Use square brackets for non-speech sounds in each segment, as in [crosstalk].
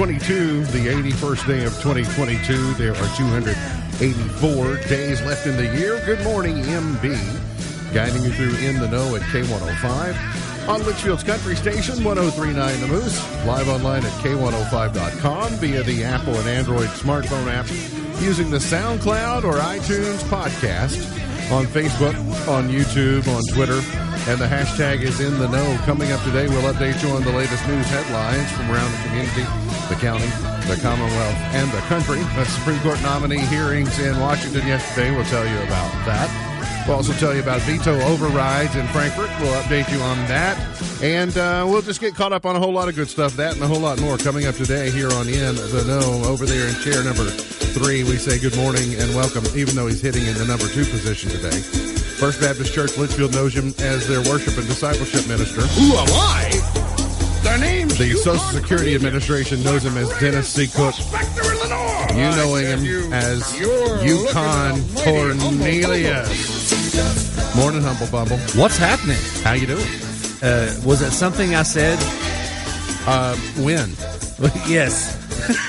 2022, the 81st day of 2022. There are 284 days left in the year. Good morning, MB. Guiding you through In the Know at K105. On Leitchfield's Country Station, 1039 The Moose. Live online at K105.com via the Apple and Android smartphone app using the SoundCloud or iTunes podcast on Facebook, on YouTube, on Twitter. And the hashtag is in the know. Coming up today, we'll update you on the latest news headlines from around the community the county, the Commonwealth, and the country. The Supreme Court nominee hearings in Washington yesterday. We'll tell you about that. We'll also tell you about veto overrides in Frankfort. We'll update you on that. And uh, we'll just get caught up on a whole lot of good stuff. That and a whole lot more coming up today here on In the Know. Over there in chair number three, we say good morning and welcome, even though he's hitting in the number two position today. First Baptist Church Leitchfield knows him as their worship and discipleship minister. Who am I? Their name's The Social Security Administration knows him as Dennis C. Cook. Spectre in Lenore. You know him as Yukon looking at a mighty Cornelius. Morning, Humble Bumble. What's happening? How you doing? Uh, was it something I said? Uh, when? [laughs] yes,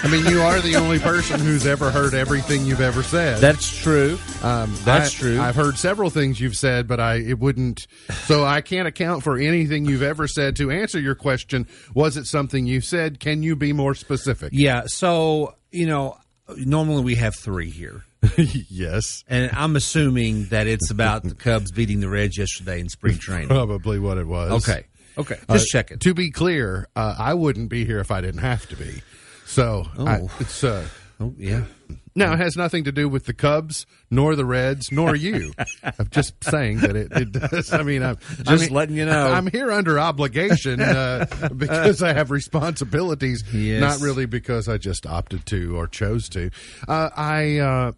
I mean, you are the only person who's ever heard everything you've ever said. that's true. Um, That's I- true. I've heard several things you've said, but I it wouldn't. So I can't account for anything you've ever said. To answer your question, was it something you said? Can you be more specific? Yeah. So you know, normally we have three here, [laughs] yes, and I'm assuming that it's about the Cubs beating the Reds yesterday in spring training. probably what it was. Okay. Okay. Uh, Just checking. To be clear, uh, I wouldn't be here if I didn't have to be. So I, Oh. it's uh, Oh yeah. now it has nothing to do with the Cubs, nor the Reds, nor you. [laughs] I'm just saying that it, it does. I mean, I'm Just letting you know. I'm here under obligation uh, [laughs] because I have responsibilities, Yes. not really because I just opted to or chose to. Uh, I. Uh,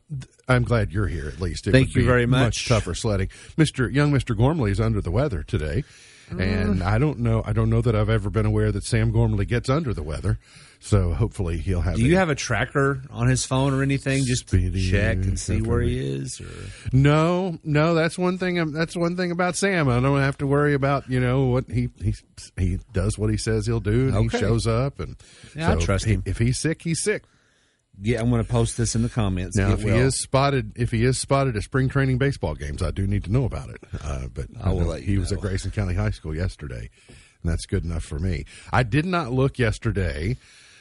I'm glad you're here. At least it Thank would you very much. tougher sledding. Mister Young Mister Gormley is under the weather today, and Uh. I don't know. I don't know that I've ever been aware that Sam Gormley gets under the weather. So hopefully he'll have. Do you a- have a tracker on his phone or anything? Just Speedy check and see where he is. Or No, no, that's one thing. um, That's one thing about Sam. I don't have to worry about you know what he he he does what he says he'll do, and Okay. he shows up. And Yeah, I trust him. If he's sick, he's sick. Yeah, I'm going to post this in the comments. Now, if he is spotted, if he is spotted at spring training baseball games, I do need to know about it. Uh, but I will know let he you was at Grayson County High School yesterday, and that's good enough for me. I did not look yesterday.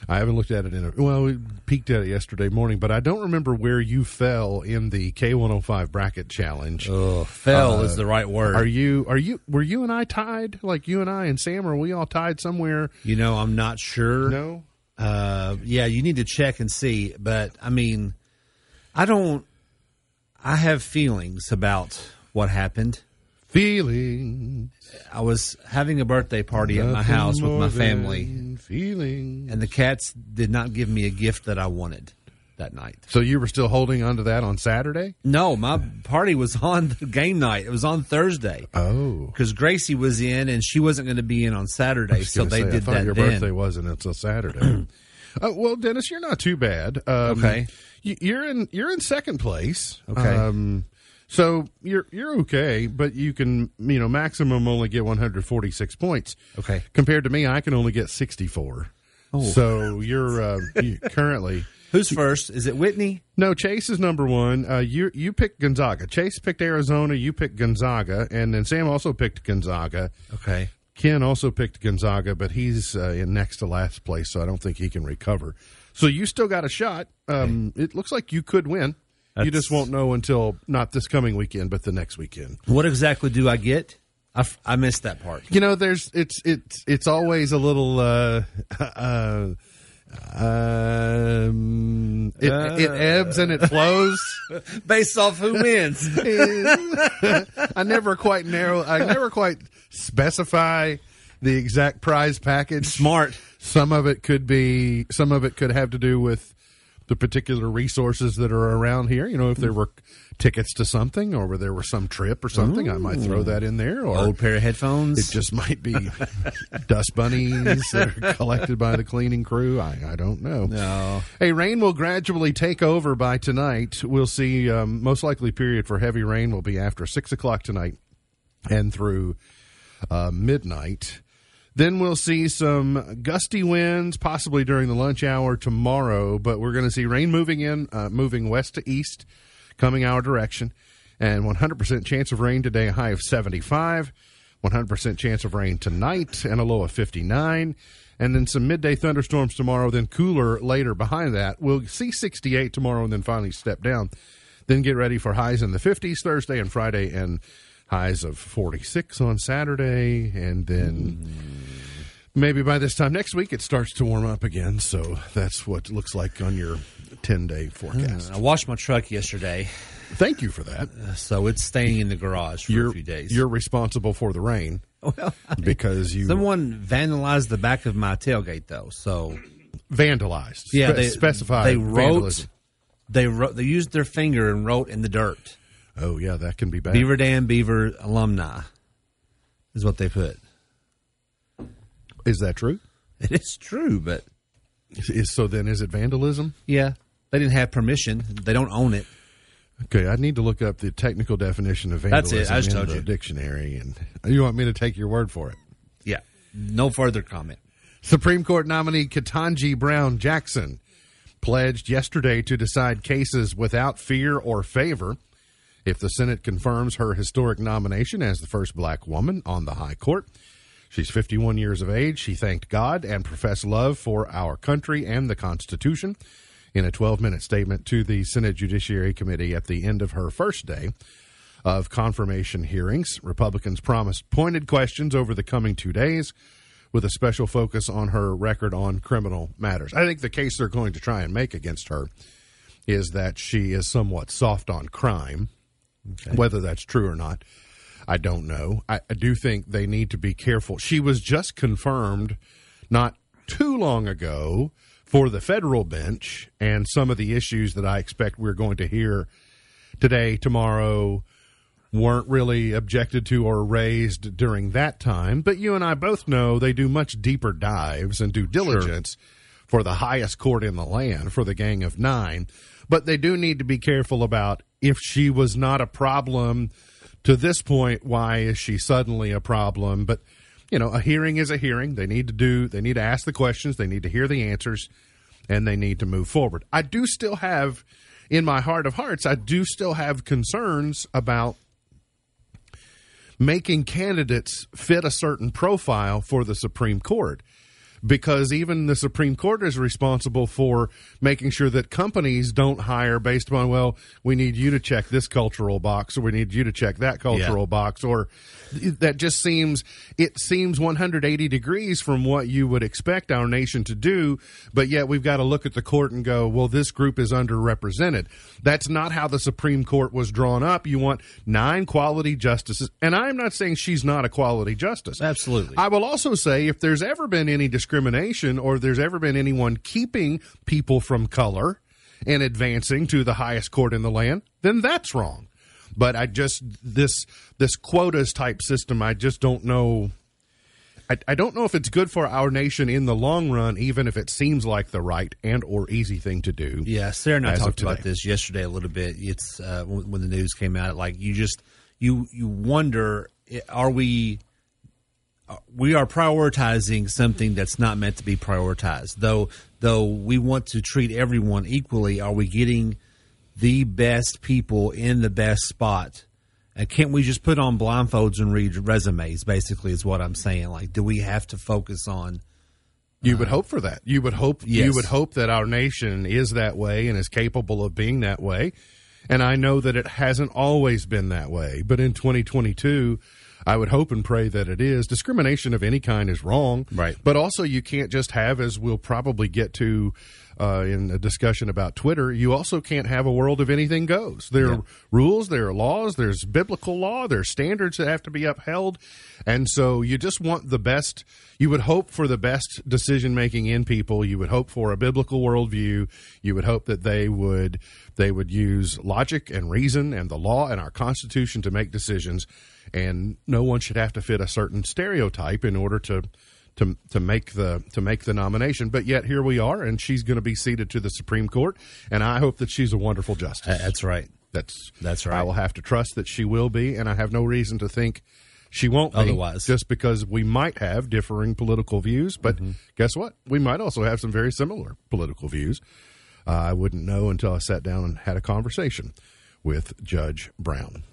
I haven't looked at it in a well. We peeked at it yesterday morning, but I don't remember where you fell in the K105 bracket challenge. Ugh, fell Uh, is the right word. Are you? Are you? Were you and I tied? Like you and I and Sam? Are we all tied somewhere? you know, I'm not sure. No. Uh, yeah, you need to check and see. But I mean, I don't. I have feelings about what happened. Feeling. I was having a birthday party at my house with my family, Feeling. and the cats did not give me a gift that I wanted that night. So you were still holding on to that on Saturday? No, my party was on the game night. It was on Thursday Oh. because Gracie was in, and she wasn't going to be in on Saturday, so they say, did that your then. birthday wasn't until Saturday. [clears throat] uh, well, Dennis, you're not too bad. Um, Okay. You're in you're in second place. Okay. Um, so you're you're okay, but you can you know maximum only get 146 points. Okay. Compared to me, I can only get 64. Oh. So you're uh, you, currently Who's first? Is it Whitney? no Chase is number one. Uh, you you picked Gonzaga. Chase picked Arizona. You picked Gonzaga, and then Sam also picked Gonzaga. Okay. Ken also picked Gonzaga, but he's uh, in next to last place, so I don't think he can recover. So you still got a shot. Um, It looks like you could win. you just won't know until not this coming weekend, but the next weekend. What exactly do I get? I, f- I missed that part. You know, there's it's it's it's always a little. Uh, [laughs] uh, um, it, it ebbs and it flows. [laughs] Based off who wins. [laughs] I never quite narrow. I never quite specify the exact prize package. Smart. Some of it could be. Some of it could have to do with the particular resources that are around here. You know, if there were tickets to something, or there were some trip or something, I might throw that in there. Or Old pair of headphones. it just might be [laughs] dust bunnies that are collected by the cleaning crew. I, I don't know. No. Hey, rain will gradually take over by tonight. We'll see. Um, most likely period for heavy rain will be after six o'clock tonight and through uh, midnight. Then we'll see some gusty winds, possibly during the lunch hour tomorrow. But we're going to see rain moving in, uh, moving west to east, coming our direction, and 100% chance of rain today, a high of 75. 100% chance of rain tonight, and a low of 59 and then some midday thunderstorms tomorrow, then cooler later behind that. We'll see 68 tomorrow and then finally step down. Then get ready for highs in the 50s Thursday and Friday and highs of 46 on Saturday. And then maybe by this time next week it starts to warm up again. So that's what it looks like on your 10 day forecast. I washed my truck yesterday, Thank you for that. Uh, so it's staying in the garage for You're, a few days. you're responsible for the rain well, [laughs] because you someone vandalized the back of my tailgate, though. So vandalized. yeah, Spe- they specified They wrote. vandalism. They wrote. They used their finger and wrote in the dirt. Oh, yeah, that can be bad. Beaver Dam Beaver alumni is what they put. Is that true? [laughs] It is true, but Is, so then is it vandalism? yeah, they didn't have permission. They don't own it. Okay, I need to look up the technical definition of vandalism That's it, I just in told the you. dictionary, and you want me to take your word for it. Yeah, no further comment. Supreme Court nominee Ketanji Brown Jackson pledged yesterday to decide cases without fear or favor if the Senate confirms her historic nomination as the first black woman on the High Court. She's 51 years of age. She thanked God and professed love for our country and the Constitution in a 12 minute statement to the Senate Judiciary Committee at the end of her first day of confirmation hearings. Republicans promised pointed questions over the coming two days with a special focus on her record on criminal matters. I think the case they're going to try and make against her is that she is somewhat soft on crime. Whether that's true or not, I don't know. I, I do think they need to be careful. She was just confirmed not too long ago for the federal bench, and some of the issues that I expect we're going to hear today, tomorrow, weren't really objected to or raised during that time. But you and I both know they do much deeper dives and due diligence for the highest court in the land, for the Gang of Nine. But they do need to be careful about if she was not a problem to this point, why is she suddenly a problem? But you know, a hearing is a hearing. They need to do, they need to ask the questions, they need to hear the answers, and they need to move forward. I do still have, in my heart of hearts, I do still have concerns about making candidates fit a certain profile for the Supreme Court. Because even the Supreme Court is responsible for making sure that companies don't hire based upon, well, we need you to check this cultural box or we need you to check that cultural box or that just seems, it seems 180 degrees from what you would expect our nation to do. But yet we've got to look at the court and go, well, this group is underrepresented. That's not how the Supreme Court was drawn up. You want nine quality justices. And I'm not saying she's not a quality justice. Absolutely. I will also say if there's ever been any discrimination or there's ever been anyone keeping people from color and advancing to the highest court in the land, then that's wrong. But I just this this quotas type system, I just don't know. I, I don't know if it's good for our nation in the long run, even if it seems like the right and or easy thing to do. Yeah, Sarah and I talked about this yesterday a little bit. It's uh, when, when the news came out. Like you just you you wonder, are we we are prioritizing something that's not meant to be prioritized? Though though we want to treat everyone equally, are we getting the best people in the best spot? And can't we just put on blindfolds and read resumes? Basically, is what I'm saying. Like, do we have to focus on? You would uh, hope for that. You would hope you would hope that our nation is that way and is capable of being that way. And I know that it hasn't always been that way, but in 2022, I would hope and pray that it is. Discrimination of any kind is wrong. Right. But also you can't just have as we'll probably get to uh, in a discussion about Twitter, you also can't have a world of anything goes. There are rules, there are laws, there's biblical law, there's standards that have to be upheld. And so you just want the best, you would hope for the best decision making in people. You would hope for a biblical worldview. You would hope that they would, they would use logic and reason and the law and our constitution to make decisions. And no one should have to fit a certain stereotype in order to, to to make the to make the nomination. But yet here we are, and she's going to be seated to the Supreme Court, and I hope that she's a wonderful justice. That's right. That's That's right. I will have to trust that she will be, and I have no reason to think She won't be, Otherwise. just because we might have differing political views. But guess what? We might also have some very similar political views. Uh, I wouldn't know until I sat down and had a conversation with Judge Brown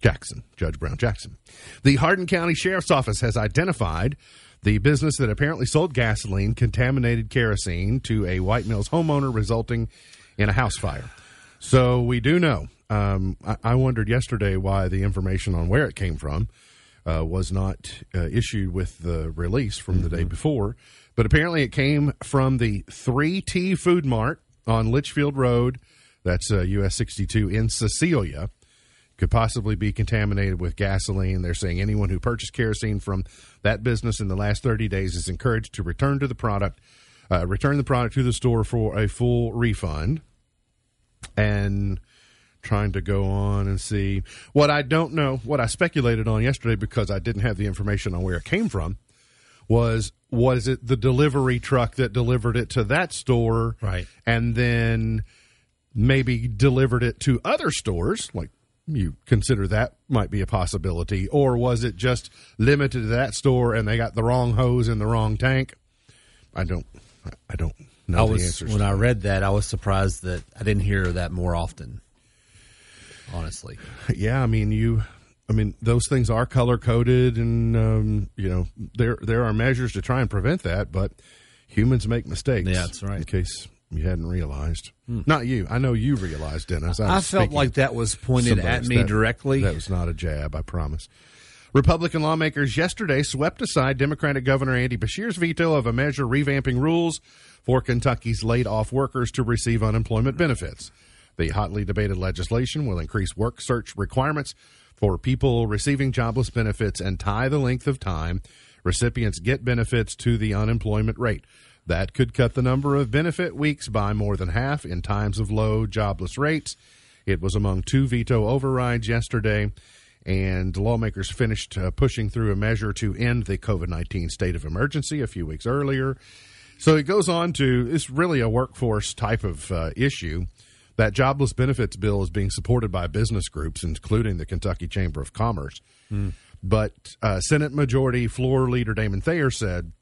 Jackson, Judge Brown Jackson. The Hardin County Sheriff's Office has identified the business that apparently sold gasoline contaminated kerosene to a White Mills homeowner, resulting in a house fire. So we do know. Um, I, I wondered yesterday why the information on where it came from uh, was not uh, issued with the release from the day before, but apparently it came from the 3T Food Mart on Leitchfield Road. That's uh, US 62 in Cecilia could possibly be contaminated with gasoline. They're saying anyone who purchased kerosene from that business in the last 30 days is encouraged to return to the product, uh, return the product to the store for a full refund. And trying to go on and see what I don't know, what I speculated on yesterday because I didn't have the information on where it came from was was it the delivery truck that delivered it to that store Right. and then maybe delivered it to other stores like you consider that might be a possibility or was it just limited to that store and they got the wrong hose in the wrong tank i don't i don't know I the was when I read that, I was surprised that I didn't hear that more often. Honestly, yeah i mean you i mean those things are color coded and um, you know there there are measures to try and prevent that but humans make mistakes Yeah, that's right. In case you hadn't realized hmm. not you i know you realized dennis I, was felt like that was pointed at me That- directly. That was not a jab, I promise. Republican lawmakers yesterday swept aside Democratic Governor Andy Beshear's veto of a measure revamping rules for Kentucky's laid off workers to receive unemployment benefits. The hotly debated legislation will increase work search requirements for people receiving jobless benefits and tie the length of time recipients get benefits to the unemployment rate. That could cut the number of benefit weeks by more than half in times of low jobless rates. It was among two veto overrides yesterday, and lawmakers finished uh, pushing through a measure to end the COVID 19 state of emergency a few weeks earlier. So it goes on to, it's really a workforce type of uh, issue. That jobless benefits bill is being supported by business groups, including the Kentucky Chamber of Commerce. But uh, Senate Majority Floor Leader Damon Thayer said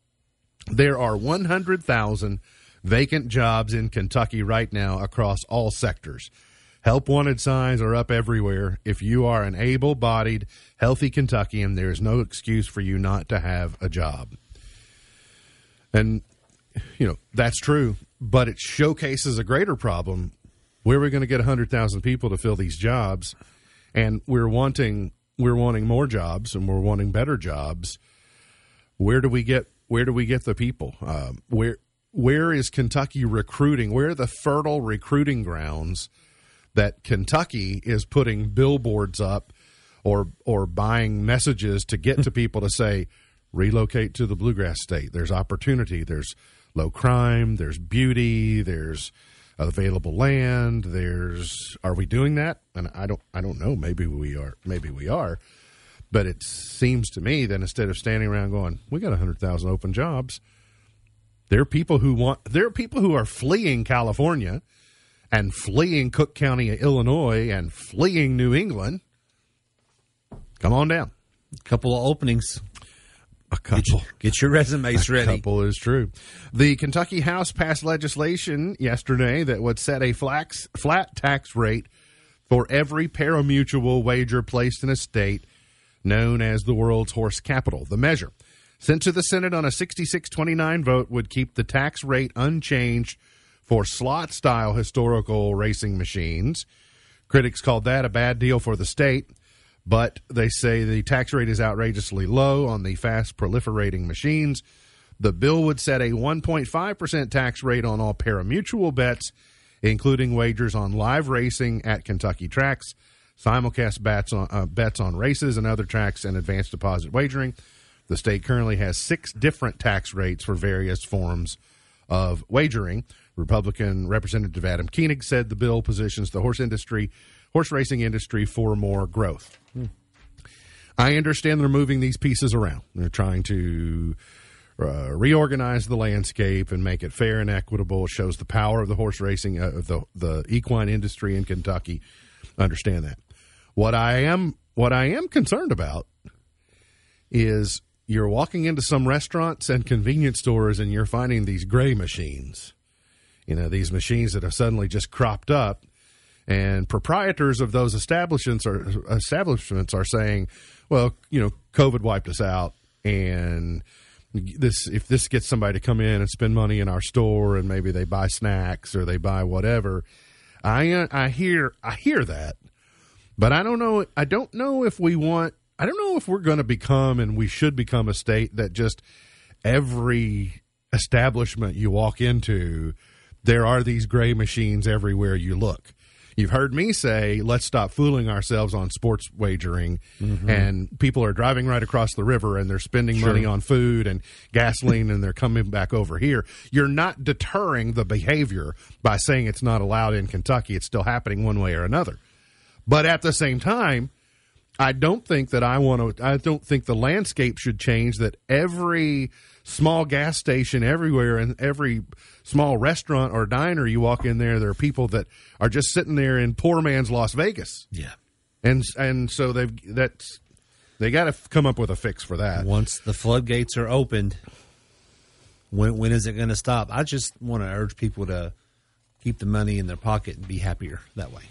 there are 100,000 vacant jobs in Kentucky right now across all sectors. Help wanted signs are up everywhere. If you are an able bodied, healthy Kentuckian, there is no excuse for you not to have a job. And, you know, that's true, but it showcases a greater problem. Where are we going to get 100,000 people to fill these jobs? And we're wanting we're wanting more jobs and we're wanting better jobs where do we get where do we get the people? Um, where where is kentucky recruiting? Where are the fertile recruiting grounds that kentucky is putting billboards up or or buying messages to get to [laughs] people to say relocate to the bluegrass state. There's opportunity. There's low crime. There's beauty. There's available land. There's are we doing that? And i don't i don't know. Maybe we are. Maybe we are but it seems to me that instead of standing around going, "We got hundred thousand open jobs," there are people who want. There are people who are fleeing California, and fleeing Cook County, Illinois, and fleeing New England. Come on down. A couple of openings. A couple. Get your resumes [laughs] ready. couple is true. The Kentucky House passed legislation yesterday that would set a flax, flat tax rate for every parimutuel wager placed in a state known as the world's horse capital. The measure, sent to the Senate on a 66 29 vote, would keep the tax rate unchanged for slot style historical racing machines. Critics called that a bad deal for the state, but they say the tax rate is outrageously low on the fast proliferating machines. The bill would set a 1.5% tax rate on all parimutuel bets, including wagers on live racing at Kentucky tracks, simulcast bets on, uh, bets on races and other tracks, and advanced deposit wagering. The state currently has six different tax rates for various forms of wagering. Republican Representative Adam Koenig said the bill positions the horse industry, horse racing industry, for more growth. I understand they're moving these pieces around. They're trying to uh, reorganize the landscape and make it fair and equitable. It shows the power of the horse racing, uh, of the the equine industry in Kentucky. Understand that. What I am what I am concerned about is you're walking into some restaurants and convenience stores and you're finding these gray machines. You know, these machines that have suddenly just cropped up and proprietors of those establishments are establishments are saying, well, you know, COVID wiped us out and this if this gets somebody to come in and spend money in our store and maybe they buy snacks or they buy whatever, I uh, I hear I hear that. But I don't know I don't know if we want I don't know if we're going to become and we should become a state that just every establishment you walk into there are these gray machines everywhere you look. You've heard me say, let's stop fooling ourselves on sports wagering. Mm-hmm. And people are driving right across the river and they're spending sure. money on food and gasoline and they're coming back over here. You're not deterring the behavior by saying it's not allowed in Kentucky. It's still happening one way or another. But at the same time, I don't think that I want to, I don't think the landscape should change that every small gas station everywhere and every small restaurant or diner you walk in there, there are people that are just sitting there in poor man's Las Vegas. Yeah. And, and so they've, that's, they got to come up with a fix for that. Once the floodgates are opened, when, when is it going to stop? I just want to urge people to keep the money in their pocket and be happier that way.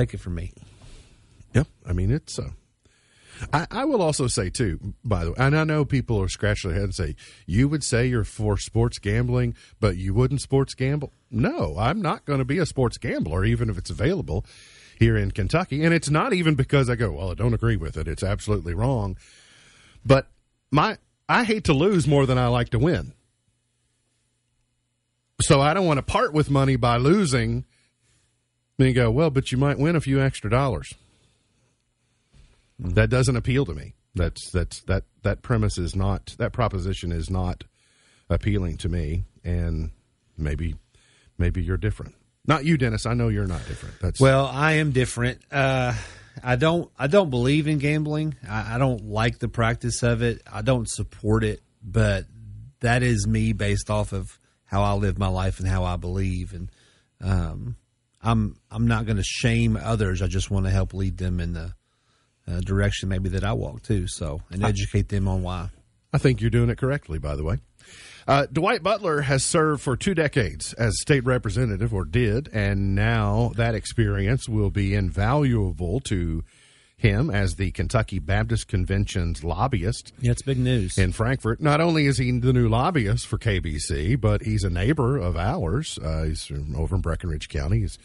Take it from me. Yep. I mean, it's, uh, I, I, will also say too, by the way, and I know people are scratching their head and say, "You would say you're for sports gambling, but you wouldn't sports gamble." No, I'm not going to be a sports gambler, even if it's available here in Kentucky. And it's not even because I go, "Well, I don't agree with it. It's absolutely wrong." But my, I hate to lose more than I like to win, so I don't want to part with money by losing. Then you go, well, but you might win a few extra dollars. That doesn't appeal to me. That's that's that that premise is not that proposition is not appealing to me, and maybe maybe you're different. Not you, Dennis. I know you're not different. That's well, I am different. Uh, I don't I don't believe in gambling. I, I don't like the practice of it. I don't support it, but that is me based off of how I live my life and how I believe. And um, I'm I'm not going to shame others. I just want to help lead them in the uh, direction maybe that I walk too. So and educate them on why. I think you're doing it correctly, by the way. Uh, Dwight Butler has served for two decades as state representative, or did, and now that experience will be invaluable to him as the Kentucky Baptist Convention's lobbyist. Yeah, it's big news in Frankfort. Not only is he the new lobbyist for KBC, but he's a neighbor of ours. Uh, he's over in Breckinridge County. He's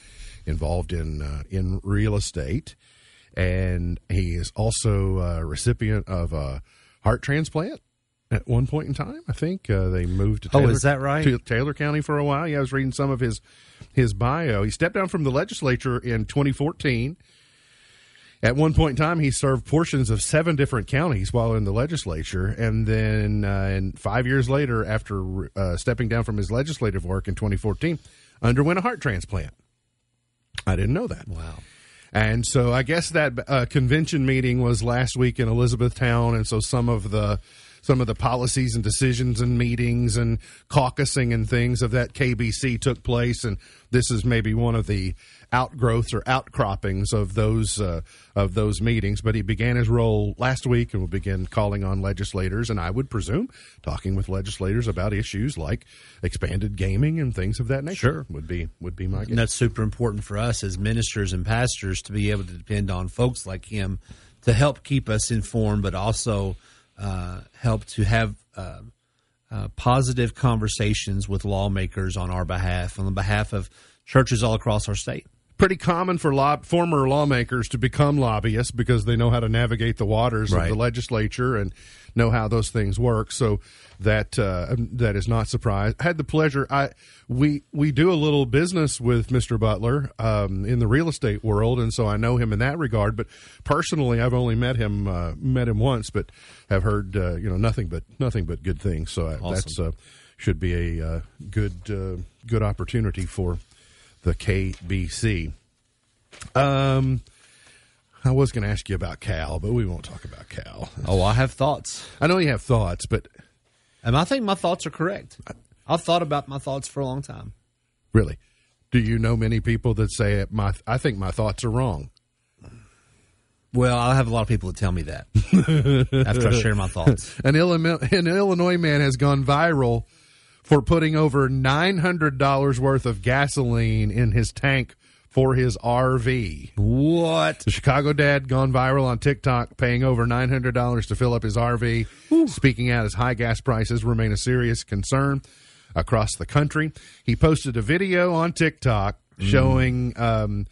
involved in uh, in real estate and he is also a recipient of a heart transplant at one point in time. I think uh, they moved to Taylor, oh, is that right? To Taylor County for a while. Yeah, I was reading some of his his bio. He stepped down from the legislature in 2014. At one point in time, he served portions of seven different counties while in the legislature, and then uh, and five years later, after uh, stepping down from his legislative work in 2014, underwent a heart transplant. I didn't know that. Wow. And so I guess that uh, convention meeting was last week in Elizabethtown, and so some of the some of the policies and decisions and meetings and caucusing and things of that KBC took place, and this is maybe one of the outgrowths or outcroppings of those uh, of those meetings. But he began his role last week and will begin calling on legislators, and I would presume talking with legislators about issues like expanded gaming and things of that nature. Sure, would be would be my guess. And that's super important for us as ministers and pastors to be able to depend on folks like him to help keep us informed, but also uh, help to have. Uh, uh, positive conversations with lawmakers on our behalf, on the behalf of churches all across our state pretty common for law, former lawmakers to become lobbyists because they know how to navigate the waters right. of the legislature and know how those things work. So that uh, that is not surprised. I had the pleasure. I we we do a little business with Mr. Butler um, in the real estate world, and so I know him in that regard. But personally, I've only met him uh, met him once, but have heard uh, you know nothing but nothing but good things. So awesome. that's uh, should be a uh, good uh, good opportunity for the KBC. Um, I was going to ask you about Cal, but we won't talk about Cal. Oh, I have thoughts. I know you have thoughts, but and I think my thoughts are correct. I've thought about my thoughts for a long time. Really? Do you know many people that say my I think my thoughts are wrong? Well, I'll have a lot of people that tell me that [laughs] after I share my thoughts. [laughs] An, Illinois, an Illinois man has gone viral for putting over $900 worth of gasoline in his tank for his RV. What? The Chicago dad gone viral on TikTok, paying over $900 to fill up his RV, speaking out as high gas prices remain a serious concern across the country. He posted a video on TikTok showing um,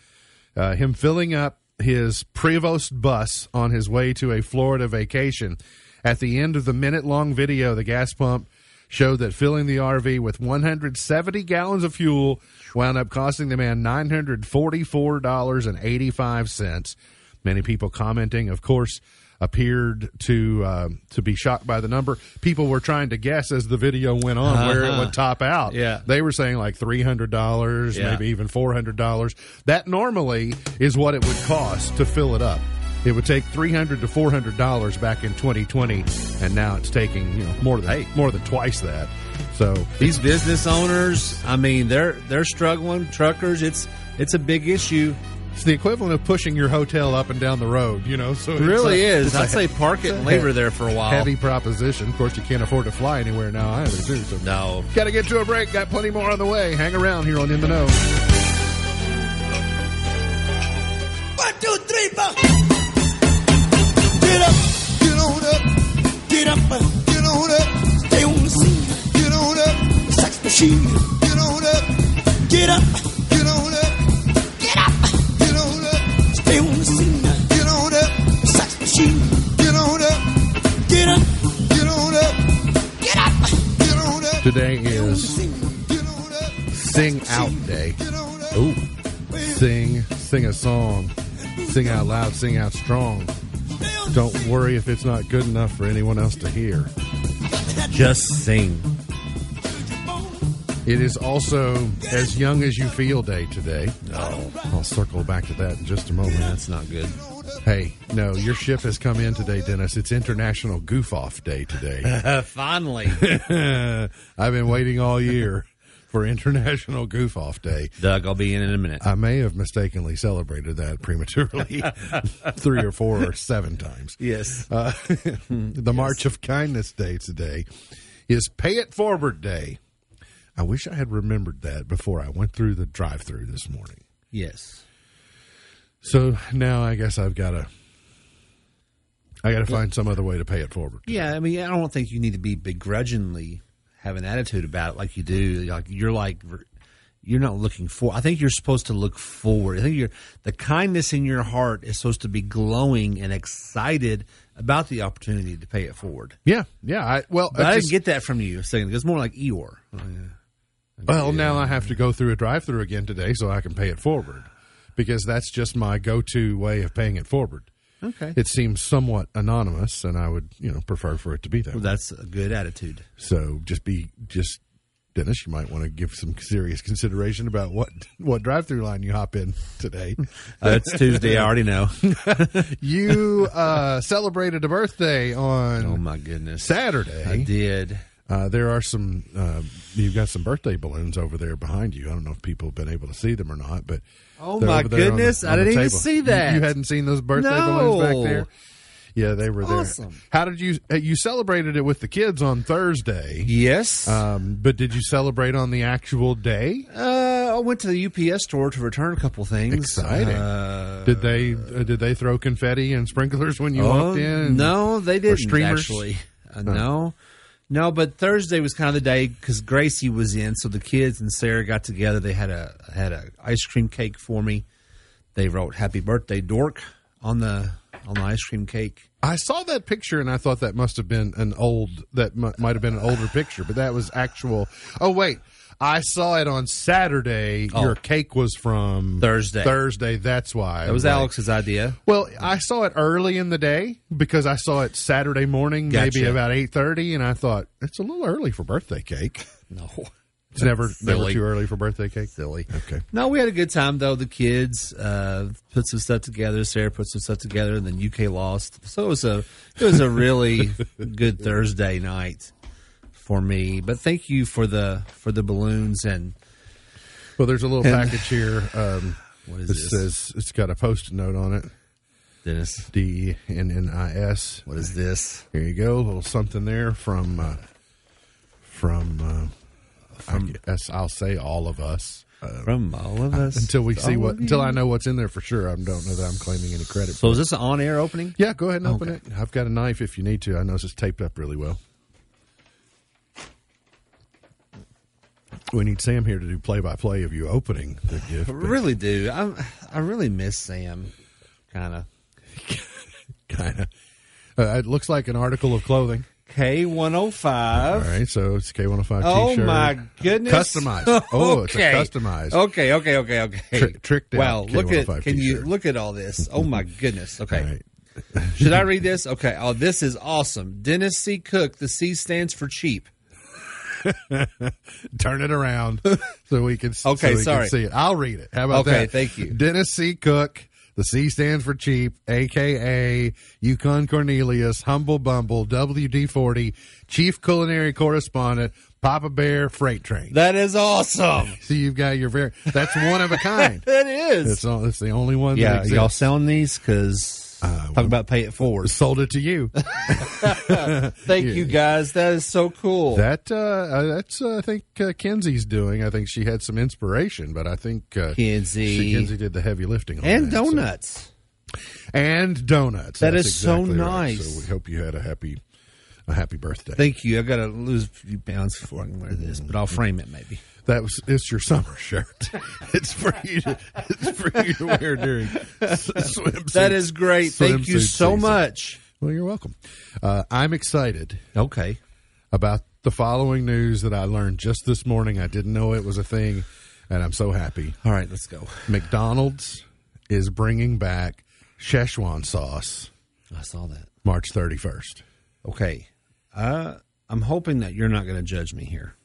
uh, him filling up his Prevost bus on his way to a Florida vacation. At the end of the minute long video, the gas pump showed that filling the RV with 170 gallons of fuel wound up costing the man $944.85. Many people commenting, of course, appeared to uh, to be shocked by the number. People were trying to guess as the video went on where it Uh-huh. would top out. Yeah. They were saying like $300, Yeah. maybe even $400. That normally is what it would cost to fill it up. It would take $300 to $400 back in 2020 and now it's taking, you know, more than Hey. more than twice that. So, These business owners, I mean, they're they're struggling. Truckers, it's it's a big issue. it's the equivalent of pushing your hotel up and down the road, you know. So It really a- is. it's a I'd say park it and labor there for a while. heavy proposition. Of course, you can't afford to fly anywhere now either, too. So No. Got to get to a break. Got plenty more on the way. Hang around here on In the Know. One, two, three, four. Get up, uh, get on up, stay on the scene, get on up, sex machine, get on up, get up, get on up, get up, get on up, stay on the scene, get on up, sex machine, get on up, get up, get on up, get up, get on up. Today is Get on up, Sing Out Day. get on up. Ooh. Sing, sing a song. Sing out loud, sing out strong. Don't worry if it's not good enough for anyone else to hear. Just sing. It is also As Young as You Feel Day today. Oh. I'll circle back to that in just a moment. That's not good. Hey, no, your ship has come in today, Dennis. It's International Goof Off Day today. [laughs] finally, [laughs] I've been waiting all year for International Goof Off Day. Doug, I'll be in in a minute. I may have mistakenly celebrated that prematurely [laughs] three or four or seven times. yes. Uh, [laughs] the March of Kindness Day today is Pay It Forward Day. I wish I had remembered that before I went through the drive through this morning. yes. So now I guess I've got to. I got to find some other way to pay it forward. Yeah, I mean, I don't think you need to be begrudgingly have an attitude about it like you do. Like you're like you're not looking for. I think you're supposed to look forward. I think you're the kindness in your heart is supposed to be glowing and excited about the opportunity to pay it forward. Yeah, yeah. I, well, But I I didn't just- get that from you a second. ago. It's more like Eeyore. Oh, Well, now I have to go through a drive through again today so I can pay it forward because that's just my go to way of paying it forward. Okay, It seems somewhat anonymous, and I would, you know, prefer for it to be that. well, way. that's a good attitude. So just be just Dennis, you might want to give some serious consideration about what what drive through line you hop in today. [laughs] Uh, it's Tuesday. I already know. [laughs] you uh, celebrated a birthday on Oh my goodness, Saturday. I did. Uh, there are some. Uh, you've got some birthday balloons over there behind you. I don't know if people have been able to see them or not, but Oh, my there on the- goodness. I didn't even see that. You, hadn't seen those birthday No. balloons back there. Yeah, they were there. Awesome. How did you? uh, You celebrated it with the kids on Thursday. Yes. Um, but did you celebrate on the actual day? Uh, I went to the UPS store to return a couple things. Exciting. Uh, Did they uh, did they throw confetti and sprinklers when you oh, walked in? No, they didn't streamers? actually. Uh, No, no. But Thursday was kind of the day because Gracie was in, so the kids and Sarah got together. They had a had a ice cream cake for me. They wrote "Happy Birthday, Dork" on the on the ice cream cake. I saw that picture and I thought that must have been an old that m- might have been an older picture, but that was actual. Oh wait, I saw it on Saturday. Oh. Your cake was from Thursday. Thursday. That's why That was Right. Alex's idea. Well, I saw it early in the day because I saw it Saturday morning, maybe about eight thirty, and I thought it's a little early for birthday cake. No, It's never never Silly. too early for birthday cake. silly. Okay. No, we had a good time though. The kids uh, put some stuff together. Sarah put some stuff together, and then UK lost. So it was a it was a really [laughs] good Thursday night for me. But thank you for the for the balloons and Well, there's a little And- package here. Um, [sighs] what is this? says it's got a post-it note on it. Dennis. D N N I S. What is this? Here you go, a little something there from uh, from. Uh, I guess I'll say all of us. Uh, From all of us. until we see what until. I know what's in there for sure. I don't know that I'm claiming any credit. So for is it. this an on-air opening? Yeah, go ahead and open Okay. it. I've got a knife if you need to. I know this is taped up really well. We need Sam here to do play by play of you opening the gift. I really do. I I really miss Sam. Kind of. [laughs] kind of. Uh, it looks like an article of clothing. K one oh hundred All so it's K105 Oh t-shirt. my goodness! Customized. Oh, it's a [laughs] Okay. customized. Okay, okay, okay, okay. Tri- tricked out Wow, look at oh can you t-shirt. look at all this? Oh my goodness. Okay. Right. [laughs] Should I read this? Okay. Oh, this is awesome. Dennis C. Cook. The C stands for cheap. [laughs] Turn it around so we can. Okay, so we sorry. Can see it. I'll read it. How about Okay, that? thank you. Dennis C. Cook. The C stands for cheap, aka Yukon Cornelius, Humble Bumble, WD forty, Chief Culinary Correspondent, Papa Bear Freight Train. That is awesome. [laughs] so you've got your very. That's one of a kind. [laughs] That is. It's all. It's the only one. that yeah, y'all selling these? Because Uh, talk about pay it forward. sold it to you. [laughs] [laughs] Thank you guys. That is so cool. That uh, uh, that's uh, I think uh, Kenzie's doing. I think she had some inspiration, but I think uh, Kenzie. she, Kenzie did the heavy lifting on and that, so- donuts. and donuts. That That's is so exactly right. nice. So we hope you had a happy a happy birthday. Thank you. I've got to lose a few pounds before I can wear this, but I'll frame it maybe. that was it's your summer shirt. [laughs] it's for you. To, it's for you to wear during [laughs] swimsuit. That is great. Thank you so season. much. Well, you're welcome. Uh, I'm excited Okay. about the following news that I learned just this morning. I didn't know it was a thing, and I'm so happy. All right, let's go. McDonald's is bringing back Szechuan sauce I saw that. March 31st. Okay. Uh, I'm hoping that you're not going to judge me here.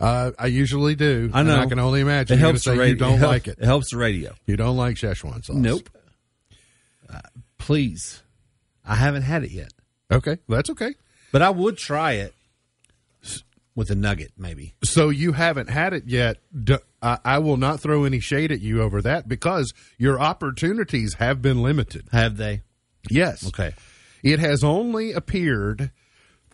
Uh, I usually do. I know. And I can only imagine It helps the radio. you don't help- like it. It helps the radio. You don't like Szechuan sauce. Nope. Uh, please. I haven't had it yet, Okay, that's okay. but I would try it with a nugget, maybe. So you haven't had it yet. I will not throw any shade at you over that because your opportunities have been limited. Have they? Yes. Okay. It has only appeared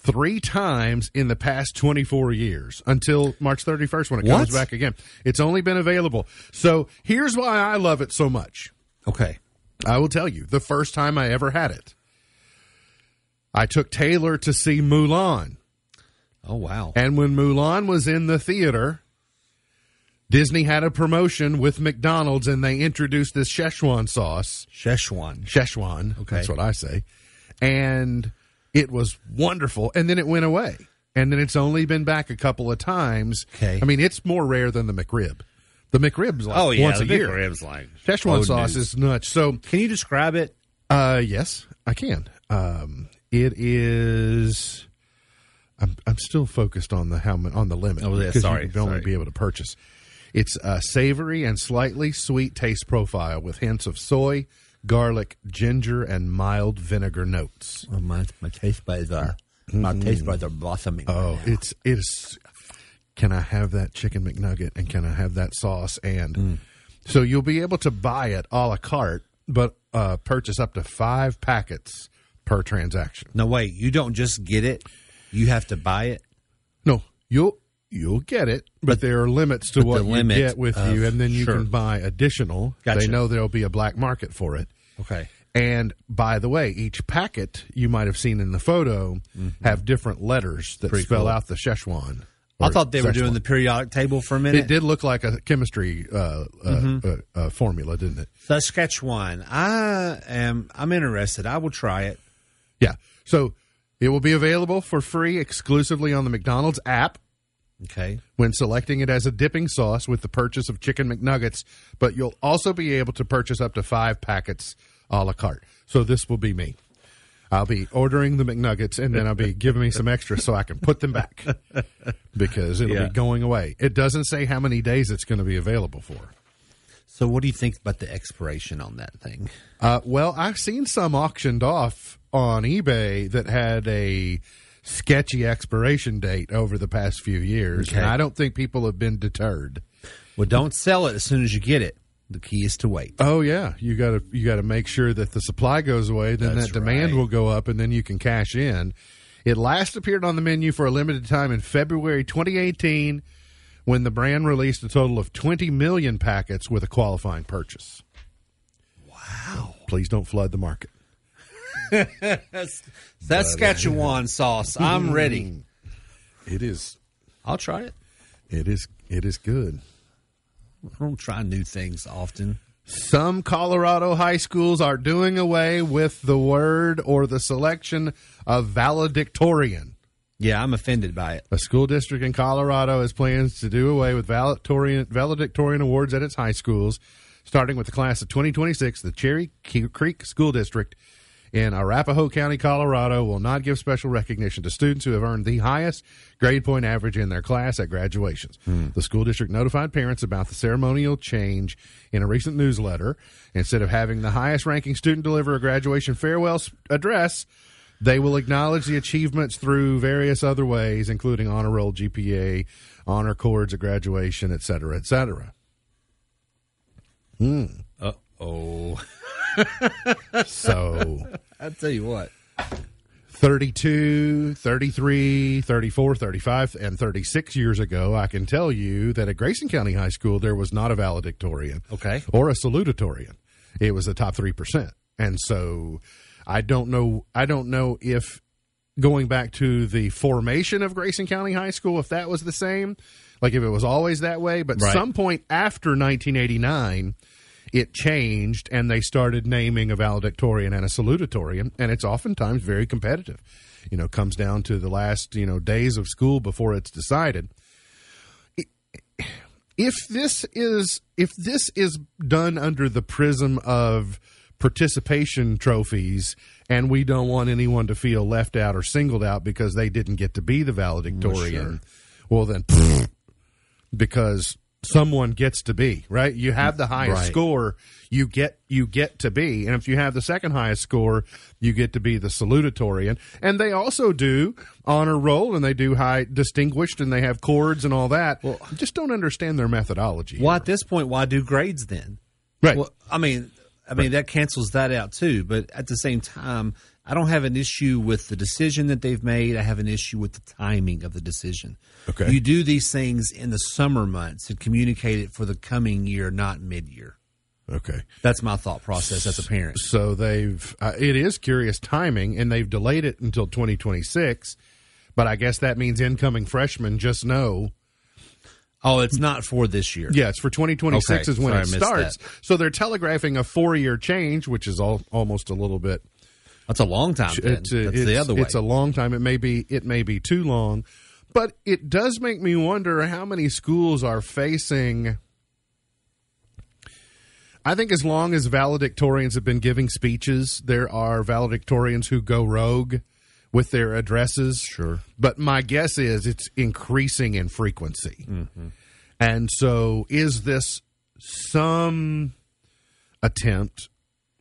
three times in the past 24 years until March 31st when it comes back again. It's only been available. So here's why I love it so much. Okay. I will tell you, the first time I ever had it, I took Taylor to see Mulan. Oh wow. And when Mulan was in the theater, Disney had a promotion with McDonald's and they introduced this Szechuan sauce. Szechuan. Szechuan. Okay. That's what I say. And it was wonderful. And then it went away. And then it's only been back a couple of times. Okay. I mean, it's more rare than the McRib. The McRib's like Oh yeah, once the a year. ribs like Szechuan old sauce news. is nuts. So Can you describe it? uh, yes, I can. Um, it is. I'm I'm still focused on the how on the limit. Oh, yeah, sorry, you only be able to purchase. It's a savory and slightly sweet taste profile with hints of soy, garlic, ginger, and mild vinegar notes. Oh, my my taste buds are my taste buds are blossoming. Oh, it's it's. Can I have that chicken McNugget and can I have that sauce? And Mm. so you'll be able to buy it a la carte, but uh, purchase up to five packets per transaction. no, wait. You don't just get it. You have to buy it. No, you'll you'll get it, but, there are limits to but what the you limit get with of- you, and then you sure. can buy additional. Gotcha. They know there'll be a black market for it. Okay. And by the way, each packet you might have seen in the photo have different letters that Mm-hmm. Pretty spell cool. out the Szechuan. I thought they were doing the periodic table for a minute. It did look like a chemistry uh, uh, Mm-hmm. uh, uh, formula, didn't it? Saskatchewan. I am. I'm interested. I will try it. Yeah. So it will be available for free exclusively on the McDonald's app. Okay. when selecting it as a dipping sauce with the purchase of chicken McNuggets, but you'll also be able to purchase up to five packets a la carte. So this will be me. I'll be ordering the McNuggets and then I'll be giving me some extra so I can put them back [laughs] because it'll Yeah. be going away. It doesn't say how many days it's going to be available for. So, what do you think about the expiration on that thing? Uh, well, I've seen some auctioned off on eBay that had a sketchy expiration date over the past few years, Okay. and I don't think people have been deterred. Well, don't sell it as soon as you get it. The key is to wait. Oh yeah, you got to you got to make sure that the supply goes away. Then That's that demand right. will go up, and then you can cash in. It last appeared on the menu for a limited time in February 2018, when the brand released a total of 20 million packets with a qualifying purchase. Wow! Please don't flood the market. [laughs] Uh, Saskatchewan sauce. I'm ready. [laughs] It is I'll try it. it is it is good. I don't try new things often. Some Colorado high schools are doing away with the word or the selection of valedictorian. Yeah, I'm offended by it. A school district in Colorado has plans to do away with valedictorian, valedictorian awards at its high schools, starting with the class of 2026. The Cherry Creek School District in Arapahoe County, Colorado, will not give special recognition to students who have earned the highest grade point average in their class at graduations. The school district notified parents about the ceremonial change in a recent newsletter. Instead of having the highest ranking student deliver a graduation farewell address, they will acknowledge the achievements through various other ways, including honor roll, GPA, honor cords at graduation, et cetera, et cetera. Hmm. Uh oh. [laughs] [laughs] So I'll tell you what. 32, 33, 34, 35, and 36 years ago, I can tell you that at Grayson County High School, there was not a valedictorian. Okay. Or a salutatorian. It was the top 3%. And so I don't know, I don't know if going back to the formation of Grayson County High School, if that was the same, like if it was always that way, but Right. some point after 1989, it changed and they started naming a valedictorian and a salutatorian, and it's oftentimes very competitive. You know, comes down to the last, you know, days of school before it's decided. If this is if this is done under the prism of participation trophies and we don't want anyone to feel left out or singled out because they didn't get to be the valedictorian, well then because someone gets to be right you have the highest Right. score you get you get to be and if you have the second highest score you get to be the salutatorian and they also do honor roll and they do high distinguished and they have chords and all that well I just don't understand their methodology Well, at this point, why do grades then? right Well, I mean, I mean that cancels that out too. But at the same time, I don't have an issue with the decision that they've made. I have an issue with the timing of the decision. Okay. you do these things in the summer months and communicate it for the coming year, not mid-year. okay That's my thought process as a parent. so they've uh, it is curious timing and they've delayed it until 2026 but i guess that means incoming freshmen just know Oh, it's not for this year. Yeah, it's for 2026 Okay, is when sorry, it starts. that. So they're telegraphing a four year change, which is all, almost a little bit. That's a long time. Then. It's, a, That's it's, the other way. it's a long time. It may be it may be too long, but it does make me wonder how many schools are facing. I think as long as valedictorians have been giving speeches, there are valedictorians who go rogue with their addresses. Sure. But my guess is it's increasing in frequency. Mm-hmm. And so is this some attempt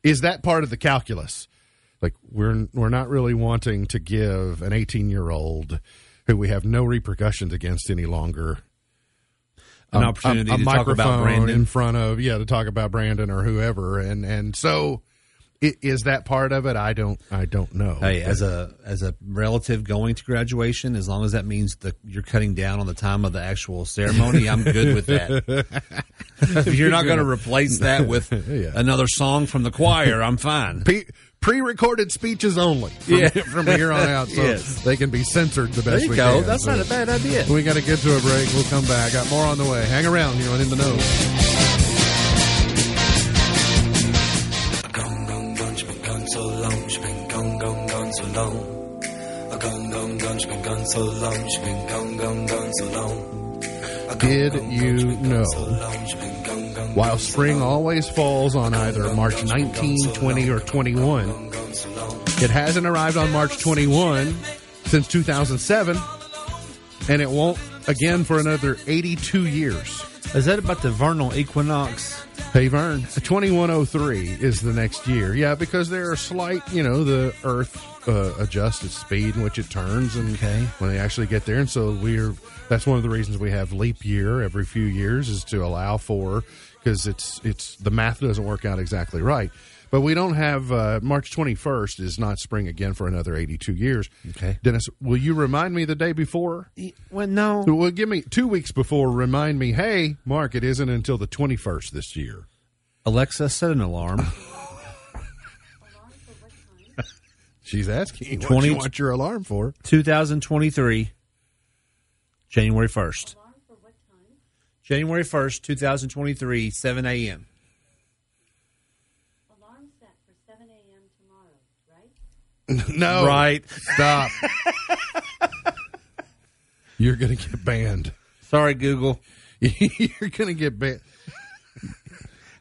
is that part of the calculus? Like we're we're not really wanting to give an 18-year-old who we have no repercussions against any longer An um, a- opportunity a, a to talk about Brandon. in front of yeah to talk about Brandon or whoever and and so i- is that part of it? I don't I don't know. Hey, as a as a relative going to graduation, as long as that means that you're cutting down on the time of the actual ceremony, I'm good with that. [laughs] if you're not going to replace that with [laughs] Yeah. another song from the choir, I'm fine. Pe- pre-recorded speeches only from, Yeah. [laughs] from here on out, so [laughs] Yes. they can be censored the best There you we go. can. That's So not a bad idea. We got to get to a break. We'll come back. Got more on the way. Hang around here on In the Know. Did gone, gone, you know While spring always falls on either March 19, 20, or 21, Gone, gone so long. it hasn't arrived on March 21 since 2007, and it won't again for another 82 years. Is that about the vernal equinox? Hey, Vern, 2103 is the next year. Yeah, because there are slight, you know, the Earth uh, adjusts its speed in which it turns, and Okay. when they actually get there, and so we're that's one of the reasons we have leap year every few years is to allow for because it's it's the math doesn't work out exactly right. But we don't have uh, March 21st is not spring again for another 82 years. Okay. Dennis, will you remind me the day before? Well, no. Well, give me two weeks before. Remind me, hey, Mark, it isn't until the 21st this year. Alexa, set an alarm. [laughs] She's asking what 20 you want your alarm for. 2023, January 1st. January 1st, 2023, 7 a.m. Alarm set for 7 a.m. tomorrow, right? [laughs] No, Right. Stop. [laughs] You're gonna get banned. Sorry, Google. [laughs] You're gonna get banned.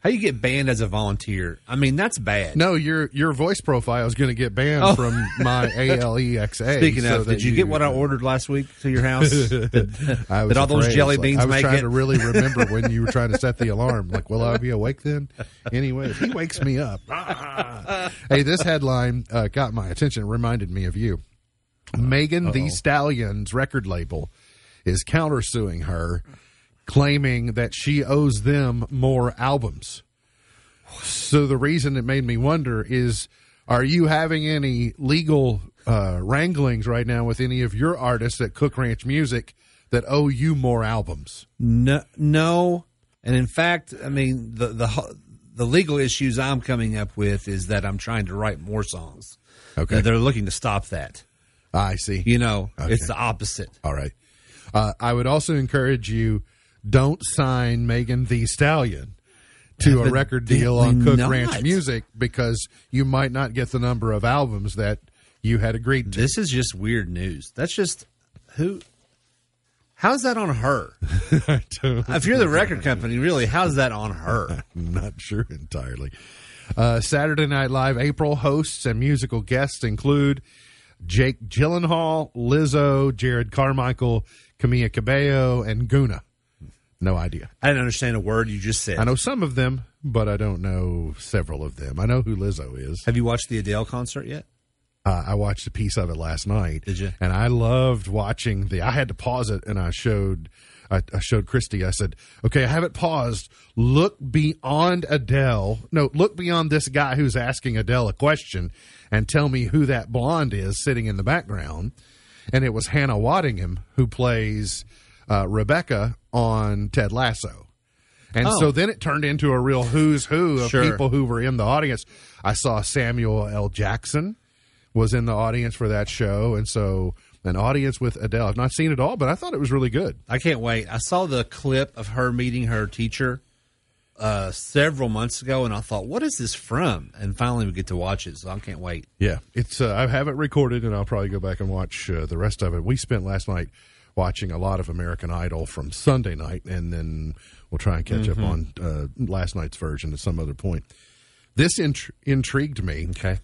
How you get banned as a volunteer? I mean, that's bad. No, your your voice profile is gonna get banned Oh. from my [laughs] ALEXA. Speaking so of, did you, get what I ordered last week to your house? [laughs] Did, I was did all those jelly beans I was make trying it? to really remember [laughs] when you were trying to set the alarm. Like, will I be awake then? Anyway, if he wakes me up. hey, this headline uh, got my attention. Reminded me of you. Megan Thee Stallion's record label is countersuing her, claiming that she owes them more albums. So the reason it made me wonder is, are you having any legal uh, wranglings right now with any of your artists at Cook Ranch Music that owe you more albums? No, no, and in fact, I mean the the the legal issues I'm coming up with is that I'm trying to write more songs. Okay. they're looking to stop that. I see. You know, Okay. it's the opposite. All right. Uh, I would also encourage you don't sign Megan Thee Stallion to a record deal on Cook Evidently Ranch. Music because you might not get the number of albums that you had agreed to. This is just weird news. That's just who. How's that on her? [laughs] if you're the record company, really, how's that on her? [laughs] I'm not sure entirely. Uh, Saturday Night Live April hosts and musical guests include Jake Gyllenhaal, Lizzo, Jerrod Carmichael, Camila Cabello, and Gunna. No idea. I didn't understand a word you just said. I know some of them, but I don't know several of them. I know who Lizzo is. Have you watched the Adele concert yet? Uh, I watched a piece of it last night. Did you? And I loved watching the. I had to pause it, and I showed. I, I showed Christy. I said, "Okay, I have it paused. Look beyond Adele. No, look beyond this guy who's asking Adele a question, and tell me who that blonde is sitting in the background." And it was Hannah Waddingham who plays uh, Rebecca on Ted Lasso. And Oh. so then it turned into a real who's who of Sure. people who were in the audience. I saw Samuel L. Jackson was in the audience for that show, and so an audience with Adele. I've not seen it all, but I thought it was really good. I can't wait. I saw the clip of her meeting her teacher uh, several months ago, and I thought, "What is this from?" And finally, we get to watch it, so I can't wait. Yeah, it's. Uh, I have it recorded, and I'll probably go back and watch uh, the rest of it. We spent last night watching a lot of American Idol from Sunday night, and then we'll try and catch up mm-hmm. on uh, last night's version at some other point. This int- intrigued me. Okay.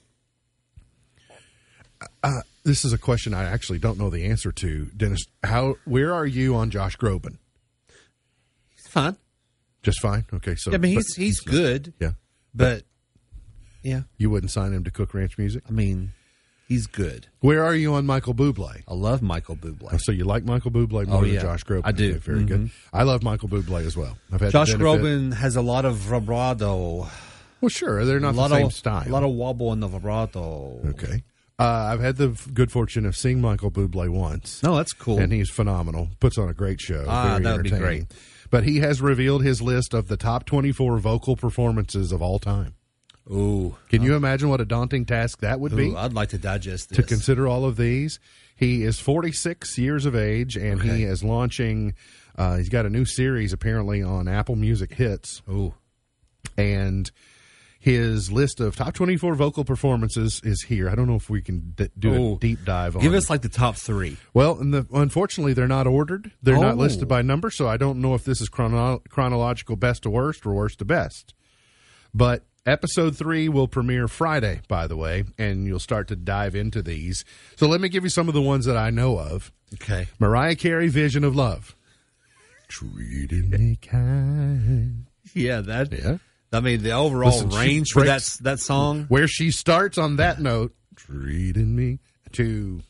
Uh, uh, this is a question I actually don't know the answer to, Dennis. How? Where are you on Josh Groban? He's fine. Just fine. Okay, so I mean, but- he's he's good, yeah. but yeah, You wouldn't sign him to Cook Ranch Music. I mean, he's good. Where are you on Michael Bublé? I love Michael Bublé. So you like Michael Bublé more Oh, than. Josh Groban? I do. Okay, very good. I love Michael Bublé as well. I've had Josh Groban has a lot of vibrato, Well, sure, they're a not lot the same of style. a lot of wobble in the vibrato. okay. Uh, I've had the f- good fortune of seeing Michael Bublé once. No, that's cool. and he's phenomenal. Puts on a great show. Ah, that would be great. But he has revealed his list of the top 24 vocal performances of all time. Ooh, Can you imagine what a daunting task that would be? Ooh, I'd like to digest this. to consider all of these. He is 46 years of age, and Okay. he is launching. Uh, he's got a new series apparently on Apple Music Hits, Ooh, and his list of top 24 vocal performances is here. I don't know if we can d- do Ooh. a deep dive on. give us like the top three. well, and the, unfortunately, they're not ordered. They're not Oh. listed by number, so I don't know if this is chrono- chronological best to worst or worst to best. But episode three will premiere Friday, by the way, and you'll start to dive into these. So let me give you some of the ones that I know of. Okay. Mariah Carey, Vision of Love. Treating me kind. Yeah, that. Yeah. I mean, the overall Listen, range for that that song. Where she starts on that note, treating me, to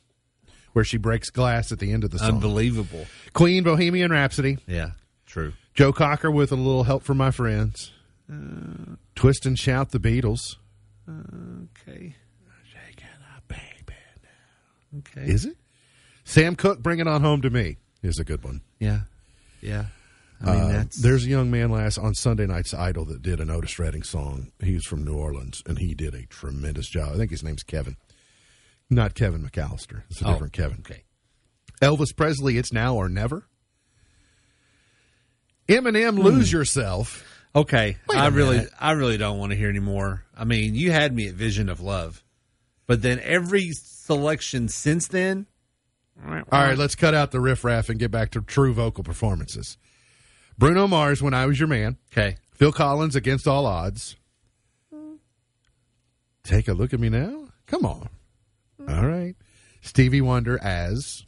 where she breaks glass at the end of the song. Unbelievable. Queen, Bohemian Rhapsody. Yeah. True. Joe Cocker with a little help from my friends. Uh, Twist and shout the Beatles. Okay. Okay. Is it? Sam Cooke, Bring It On Home to Me is a good one. Yeah. Yeah. I mean, Uh, that's there's a young man last on Sunday Night's Idol that did an Otis Redding song. He was from New Orleans, and he did a tremendous job. I think his name's Kevin, not Kevin McAllister. It's a Oh, different Kevin. Okay. Elvis Presley, "It's Now or Never." Eminem, "Lose Yourself." Okay. I really, minute. I really don't want to hear anymore. I mean, you had me at Vision of Love, but then every selection since then. All right, let's cut out the riffraff and get back to true vocal performances. Bruno Mars, "When I Was Your Man." Okay. Phil Collins, "Against All Odds." Take a look at me now. Come on. All right. Stevie Wonder as.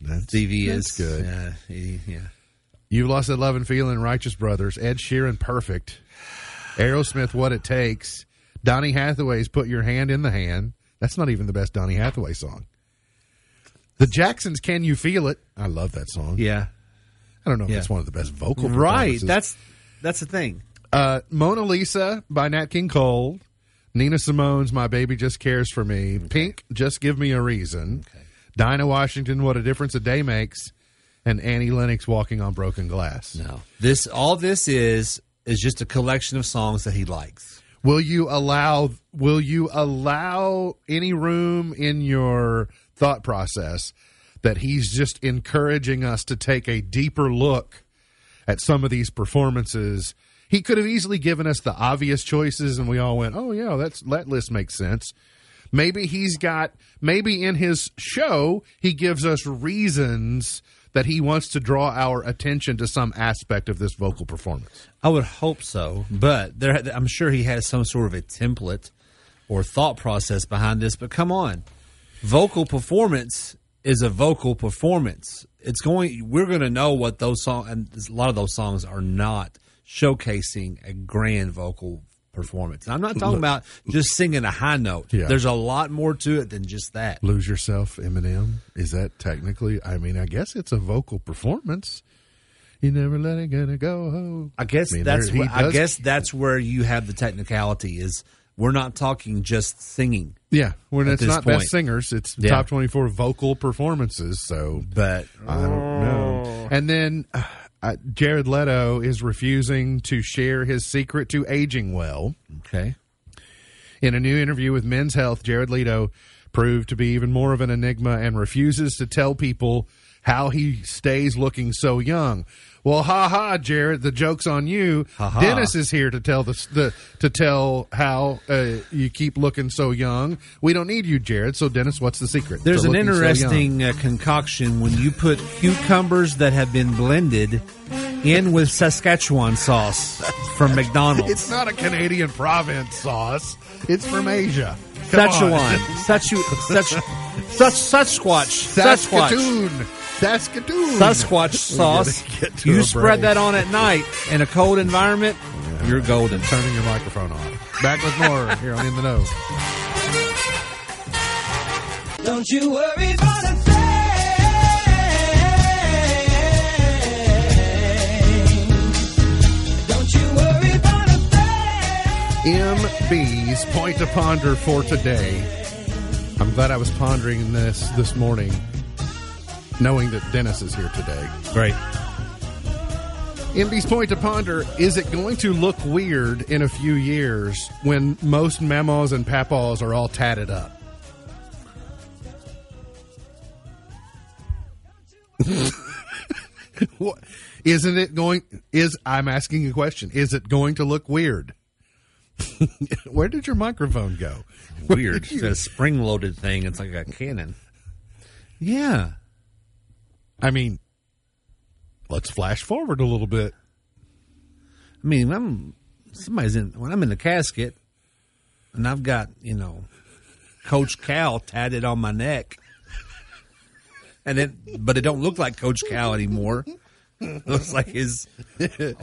That's, TV that's is good. Uh, he- yeah. You've lost that love and feeling. Righteous Brothers. Ed Sheeran. Perfect. Aerosmith. What it takes. Donny Hathaway's Put Your Hand in the Hand. That's not even the best Donny Hathaway song. The Jacksons. Can you feel it? I love that song. Yeah. I don't know if Yeah. it's one of the best vocal. Right. That's that's the thing. Uh, Mona Lisa by Nat King Cole. Nina Simone's My Baby Just Cares for Me. Pink, Just Give Me a Reason. Dinah Washington, What a Difference a Day Makes. And Annie Lennox, Walking on Broken Glass. No. This all this is is just a collection of songs that he likes. Will you allow will you allow any room in your thought process that he's just encouraging us to take a deeper look at some of these performances? He could have easily given us the obvious choices and we all went, "Oh yeah, that's that list makes sense." Maybe he's got maybe in his show he gives us reasons that he wants to draw our attention to some aspect of this vocal performance. I would hope so, but there I'm sure he has some sort of a template or thought process behind this, but come on. Vocal performance is a vocal performance. It's going we're going to know what those songs and a lot of those songs are not showcasing a grand vocal performance. And I'm not [laughs] talking about just singing a high note. Yeah. There's a lot more to it than just that. Lose Yourself, Eminem. Is that technically? I mean, I guess it's a vocal performance. You never let it it go. I guess I mean, that's there- where, I guess that's where you have the technicality is we're not talking just singing, Yeah, when it's not point. best singers, it's Yeah. top twenty four vocal performances. So but I don't know. Oh. And then uh, uh, Jared Leto is refusing to share his secret to aging well. okay. In a new interview with Men's Health, Jared Leto proved to be even more of an enigma and refuses to tell people how he stays looking so young. Well, ha ha, Jared, the joke's on you. Ha ha. Dennis is here to tell the, the to tell how uh, you keep looking so young. We don't need you, Jared. So, Dennis, what's the secret? There's an looking so interesting uh, concoction when you put cucumbers that have been blended in with Saskatchewan sauce from [laughs] McDonald's. It's not a Canadian province sauce. It's from Asia. Saskatchewan, [laughs] Sachu, Sach, Sach, Sasquatch, Sasquatch, Saskatoon. Saskatoon. Sasquatch [laughs] sauce. You spread break. that on at night in a cold environment, you're golden. Turning your microphone off. Back with more [laughs] here on In the Know. Don't you worry about a thing. Don't you worry about a thing. MB's point to ponder for today. I'm glad I was pondering this this morning, knowing that Dennis is here today. Right. MB's point to ponder is it going to look weird in a few years when most memos and papaws are all tatted up? [laughs] what, isn't it going is I'm asking a question. Is it going to look weird? [laughs] Where did your microphone go? [laughs] Weird. It's a spring loaded thing. It's like a cannon. Yeah. I mean, let's flash forward a little bit. I mean, I'm somebody's in when I'm in the casket, and I've got you know, Coach Cal tatted on my neck. and then but it don't look like Coach Cal anymore. It looks like his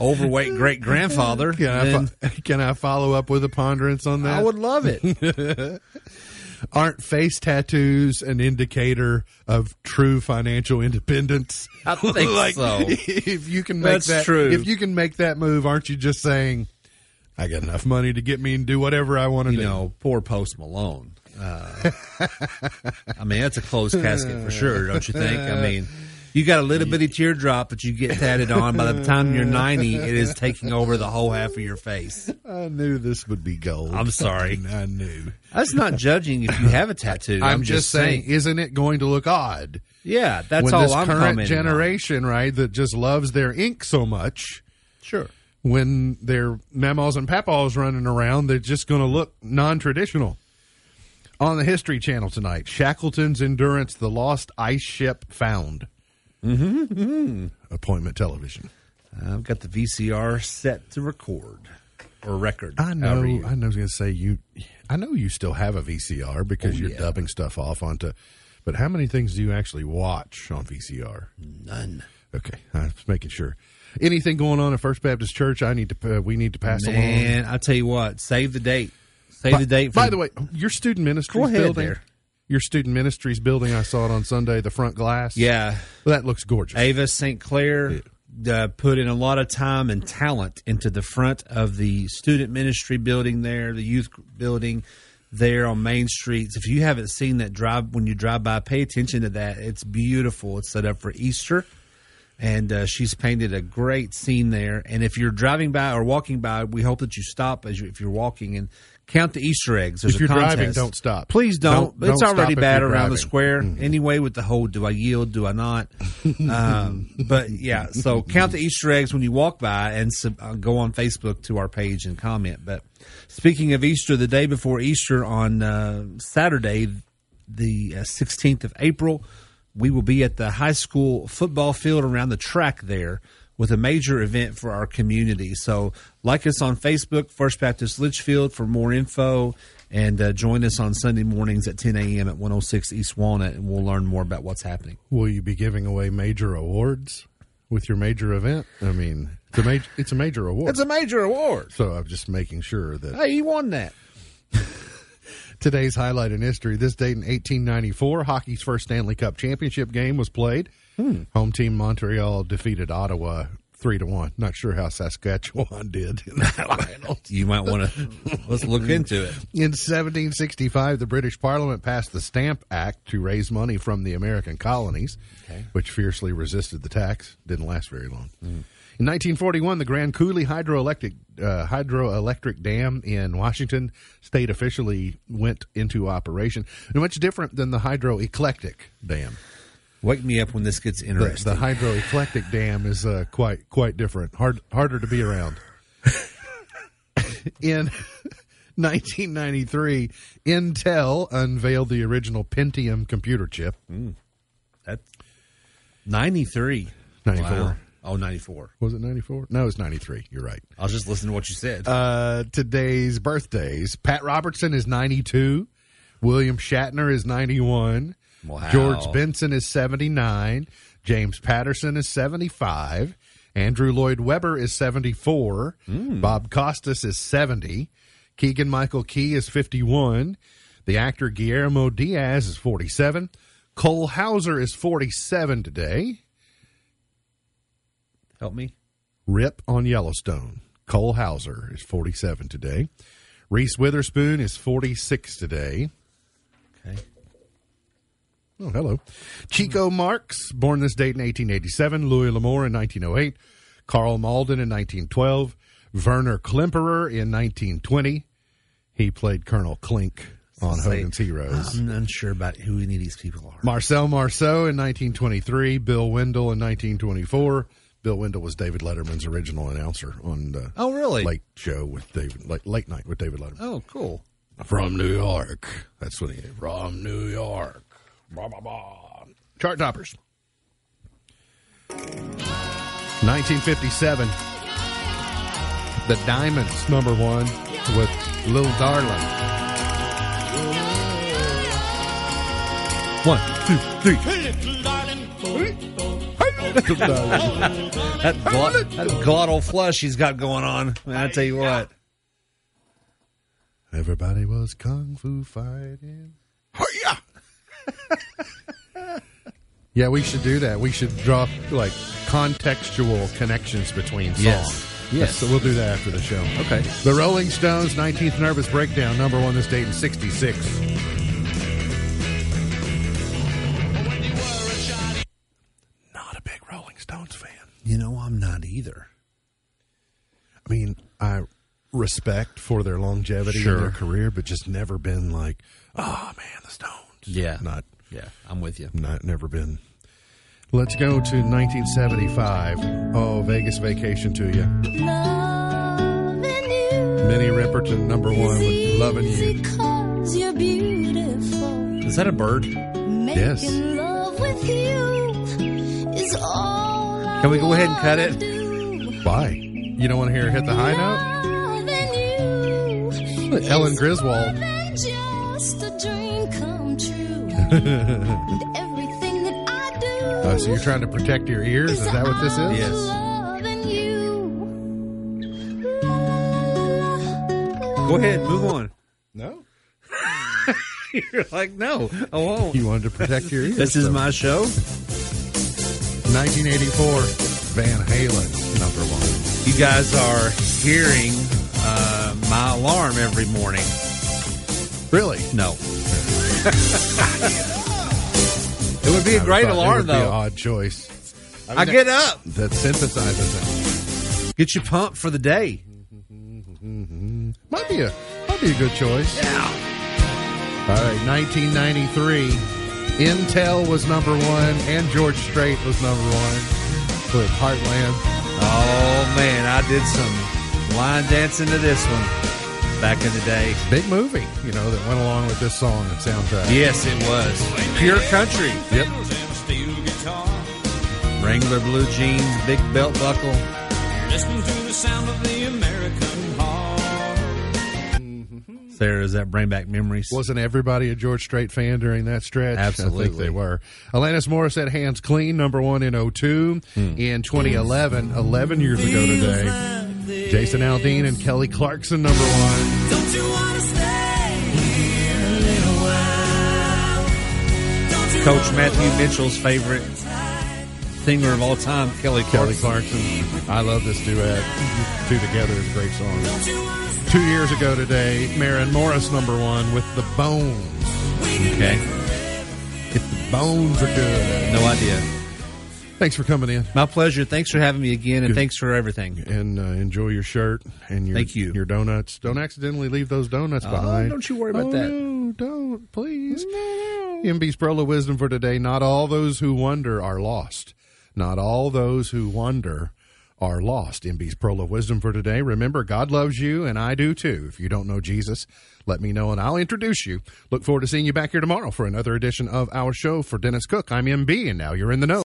overweight great grandfather. Can I, fo- can I follow up with a ponderance on that? I would love it. [laughs] Aren't face tattoos an indicator of true financial independence? I think [laughs] like, so. If you can make That's that, true. if you can make that move, aren't you just saying, "I got enough money to get me and do whatever I want to You do"? know, poor Post Malone. Uh, I mean, that's a closed casket for sure, don't you think? I mean, you got a little bitty teardrop that you get tatted on. By the time you're [laughs] 90, it is taking over the whole half of your face. I knew this would be gold. I'm sorry. [laughs] I knew. That's not judging if you have a tattoo. I'm, I'm, just saying, isn't it going to look odd Yeah, that's when all this I'm current commenting on. generation, right, that just loves their ink so much? Sure. when their memos and papaws running around, they're just going to look non-traditional. On the History Channel tonight, Shackleton's Endurance: The Lost Ice Ship Found. Mm-hmm. Appointment television. I've got the VCR set to record or record. I know. I know. I was going to say you. I know you still have a VCR because Oh, you're yeah. dubbing stuff off onto. But how many things do you actually watch on VCR? None. Okay, I was making sure. Anything going on at First Baptist Church? I need to. Uh, we need to pass along. Man, I tell you what, save the date. Save By, the date. For by the way, your student ministry building. there. Your student ministries building. I saw it on Sunday. The front glass. yeah, Well, that looks gorgeous. Ava St. Clair uh, put in a lot of time and talent into the front of the student ministry building there, the youth building there on Main Street. If you haven't seen that drive when you drive by, pay attention to that. It's beautiful. It's set up for Easter. And uh, she's painted a great scene there. And if you're driving by or walking by, we hope that you stop as you, if you're walking and count the Easter eggs. There's If you're driving, don't stop. Please don't. Don't- it's don't already bad around the driving. square anyway with the whole do I yield, do I not? [laughs] um, but yeah, so count the Easter eggs when you walk by and sub, uh, go on Facebook to our page and comment. But speaking of Easter, the day before Easter on uh, Saturday, the uh, 16th of April, we will be at the high school football field around the track there with a major event for our community. So, like us on Facebook, First Baptist Leitchfield, for more info, and uh, join us on Sunday mornings at 10 a.m. at 106 East Walnut, and we'll learn more about what's happening. Will you be giving away major awards with your major event? I mean, it's a major. It's a major award. It's a major award. so I'm just making sure that Hey, you won that. [laughs] today's highlight in history. This date in 1894, hockey's first Stanley Cup championship game was played. Hmm. Home team Montreal defeated Ottawa three to one. Not sure how Saskatchewan [laughs] did in the [laughs] finals. You might want to [laughs] let's look into it. In 1765, the British Parliament passed the Stamp Act to raise money from the American colonies, which fiercely resisted the tax. Didn't last very long. In 1941, the Grand Coulee hydroelectric uh, hydroelectric dam in Washington State officially went into operation. Much different than the hydroeclectic dam. Wake me up when this gets The, interesting. the hydroeclectic dam is uh, quite quite different, hard harder to be around. [laughs] In 1993, Intel unveiled the original Pentium computer chip. That's 93. 94. Wow. Oh, 94. Was it 94? No, it's 93. You're right. I was just listening to what you said. Uh, today's birthdays: Pat Robertson is 92, William Shatner is 91, Wow. George Benson is 79, James Patterson is 75, Andrew Lloyd Webber is 74, Bob Costas is 70, Keegan Michael Key is 51, the actor Guillermo Diaz is 47, Cole Hauser is 47 today. Help me. Rip on Yellowstone. Cole Hauser is 47 today. Reese Witherspoon is 46 today. Okay. Oh, hello. Chico Marx, born this date in 1887. Louis L'Amour in 1908. Karl Malden in 1912. Werner Klemperer in 1920. He played Colonel Klink on Hogan's Heroes. I'm unsure about who any of these people are. Marcel Marceau in 1923. Bill Wendell in 1924. Bill Wendell was David Letterman's original announcer on the Oh, really? late show with David, late, late night with David Letterman. Oh, cool. From New York. That's what he is. From New York. Blah, blah, blah. Chart toppers. 1957. The Diamonds, number one, with Little Darling. One, two, three. Little darling, That, glot, that glottal flush he's got going on. Man, I tell you what. Everybody was kung fu fighting. Hi-ya! [laughs] Yeah, we should do that. We should draw like contextual connections between songs. Yes. Yes. So we'll do that after the show. Okay. The Rolling Stones, 19th Nervous Breakdown, number one this date in 66. Respect for their longevity Sure. in their career, but just never been like, oh man, the Stones. Yeah. Not, Yeah, I'm with you. not, never been. Let's go to 1975. Oh, Vegas Vacation to you. Minnie Riperton, number one with Loving You. Because you're beautiful. Is that a bird? Yes. Making love with you is all Can we go ahead and cut it? wanna. Why? You don't want to hear her hit the high note? [laughs] I do. Oh, so you're trying to protect your ears? Is that what this is? Yes. Go ahead, move on. No. [laughs] You're like, no, I won't. You wanted to protect your ears. This is so- my show. 1984. Van Halen, number one. You guys are hearing my alarm every morning. Really? No. [laughs] it would be a great I thought it alarm, would be an though. odd choice. I get up, That synthesizes it. get you pumped for the day. Might be a might be a good choice. Yeah. All right, 1993. Intel was number one, and George Strait was number one with Heartland. Oh man, I did some line dancing to this one back in the day. Big movie, you know, that went along with this song and soundtrack. Yes, it was pure country. Yep. Wrangler blue jeans, big belt buckle. Listening to the sound of the American heart. Sarah, does that bring back memories? Wasn't everybody a George Strait fan during that stretch? I Absolutely. think they were. Alanis Morissette, Hands Clean, number one in 02. Hmm. In 2011, 11 years ago today, Jason Aldean and Kelly Clarkson, number one. Don't you want to stay here a little while? Don't you Coach Matthew Mitchell's favorite singer of all time, Kelly Kelly Clarkson. Clarkson. I love this duet. Two together is a great song. Two years ago today, Maren Morris, number one, with The Bones. Okay, If the bones are good. no idea. Thanks for coming in. My pleasure. Thanks for having me again, and Good. thanks for everything. And uh, enjoy your shirt and your Thank you. your donuts. Don't accidentally leave those donuts Oh, behind. don't you worry about Oh, that. No, don't please. No. MB's Pearl of Wisdom for today. Not all those who wonder are lost. Not all those who wonder are lost. MB's Pearl of Wisdom for today. Remember, God loves you, and I do too. If you don't know Jesus, let me know, and I'll introduce you. Look forward to seeing you back here tomorrow for another edition of our show. For Dennis Cook, I'm MB, and now you're in the know.